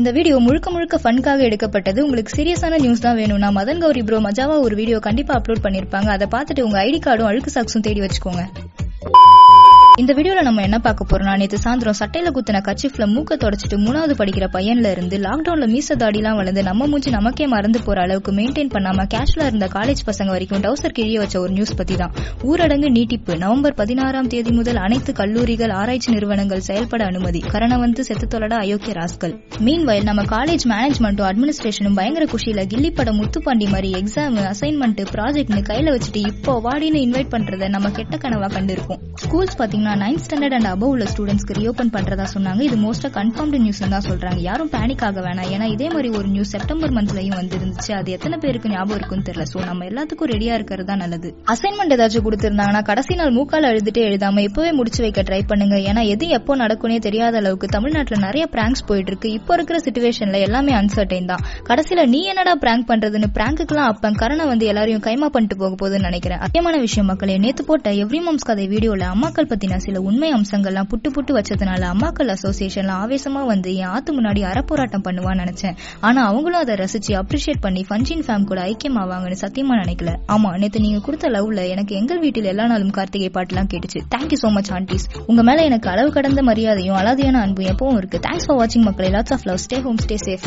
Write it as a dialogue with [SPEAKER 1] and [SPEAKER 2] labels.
[SPEAKER 1] இந்த வீடியோ முழுக்க முழுக்க ஃபன்காக எடுக்கப்பட்டது. உங்களுக்கு சீரியஸான நியூஸ் தான் வேணும்னா மதன் கௌரி ப்ரோ மஜாவா ஒரு வீடியோ கண்டிப்பா அப்லோட் பண்ணிருப்பாங்க. அதை பார்த்துட்டு உங்க ஐடி கார்டும் அழுக்கு சாக்ஸும் தேடி வச்சுக்கோங்க. இந்த வீடியோல நம்ம என்ன பார்க்க போறோம்னா நேத்து சாயந்தரம் சட்டையில குத்தின கச்சிஃப்ல மூக்க தொடச்சிட்டு மூணாவது படிக்கிற பையன்ல இருந்து லாக்டவுன்ல மீச தாடிலாம் வளர்ந்து நம்ம மூஞ்சி நமக்கே மறந்து போற அளவுக்கு மெயின்டைன் பண்ணாம கேஷுவலா இருந்த காலேஜ் பசங்க வரைக்கும் டவுசர் கிழிய வச்ச ஒரு நியூஸ் பத்தி தான் ஊரடங்கு நீட்டிப்பு நவம்பர் பதினாறாம் தேதி முதல் அனைத்து கல்லூரிகள் ஆராய்ச்சி நிறுவனங்கள் செயல்பட அனுமதி கரணம் வந்து செத்து தொலட அயோக்கிய ராஸ்கள் மீன் வயல் நம்ம காலேஜ் மேனேஜ்மெண்ட்டும் அட்மினிஸ்ட்ரேஷனும் பயங்கர குஷியில கில்லி படம் முத்துப்பாண்டி மாதிரி எக்ஸாம் அசைன்மெண்ட் ப்ராஜெக்ட்னு கையில வச்சுட்டு இப்போ வாடின்னு இன்வைட் பண்றத நம்ம கெட்ட கனவா கண்டிருக்கோம். ஸ்கூல்ஸ் பாத்தீங்கன்னா நைன்த் ஸ்டாண்டர்ட் அண்ட் அபவ் உள்ள ஸ்டூடெண்ட்ஸ்க்கு ரீஓபன் பண்றதா சொன்னாங்க. இது மோஸ்டா கன்ஃபார்ம்டு நியூஸ் தான் சொல்றாங்க. யாரும் பேனிக் ஆக வேணாம். ஏன்னா இதே மாதிரி ஒரு நியூஸ் செப்டம்பர் மந்த்லயும் வந்துருந்துச்சு. அது எத்தனை பேருக்கு ஞாபகம் இருக்குன்னு தெரியல. சோ நம்ம எல்லாத்துக்கும் ரெடியா இருக்கிறது தான் நல்லது. அசைன்மெண்ட் ஏதாச்சும் கொடுத்திருந்தாங்கன்னா கடைசி நாள் மூக்கால எழுதிட்டே எழுதாம இப்பவே முடிச்சு வைக்க ட்ரை பண்ணுங்க. ஏன்னா எது எப்போ நடக்கும்னே தெரியாத அளவுக்கு தமிழ்நாட்டுல நிறைய பிராங்க்ஸ் போயிட்டு இருக்கு இப்போ இருக்கிற சுச்சுவேஷன்ல எல்லாமே அன்சர்டைன் தான். கடைசியில நீ என்னடா பிராங்க் பண்றதுன்னு பிராங்குக்கெல்லாம் அப்ப கரணை வந்து எல்லாரையும் கைமா பண்ணிட்டு போக போகுதுன்னு நினைக்கிறேன். அத்தியமான விஷயம் மக்களே நேத்து போட்ட எவ்ரி மம்ஸ் கதை வீடியோல அம்மாக்கள் பத்தின சில உண்மை அம்சங்கள்லாம் புட்டு புட்டு வச்சதுனால அம்மாக்கள் அசோசியேஷன்ல ஆவேசமா வந்து என் ஆத்து முன்னாடி அறப்போராட்டம் பண்ணுவான்னு நினைச்சேன். ஆனா அவங்களும் அதை ரசிச்சு அப்ரிஷியேட் பண்ணி ஃபன்ஜின் ஃபேம் கூட ஐக்கியமாவாங்கன்னு சத்தியமா நினைக்கல. ஆமா நேத்து நீங்க கொடுத்த லவ்ல எனக்கு எங்கள் வீட்டில் எல்லா நாளும் கார்த்திகை பாட்டுலாம் கேட்டுச்சு. தேங்க்யூ சோ மச் ஆண்டிஸ் உங்க மேல எனக்கு அளவு கடந்த மரியாதையும் அலாதியான அன்பும் எப்பவும் இருக்கு. தேங்க்ஸ் ஃபார் வாட்சிங் மக்களை. Lots of love stay home stay safe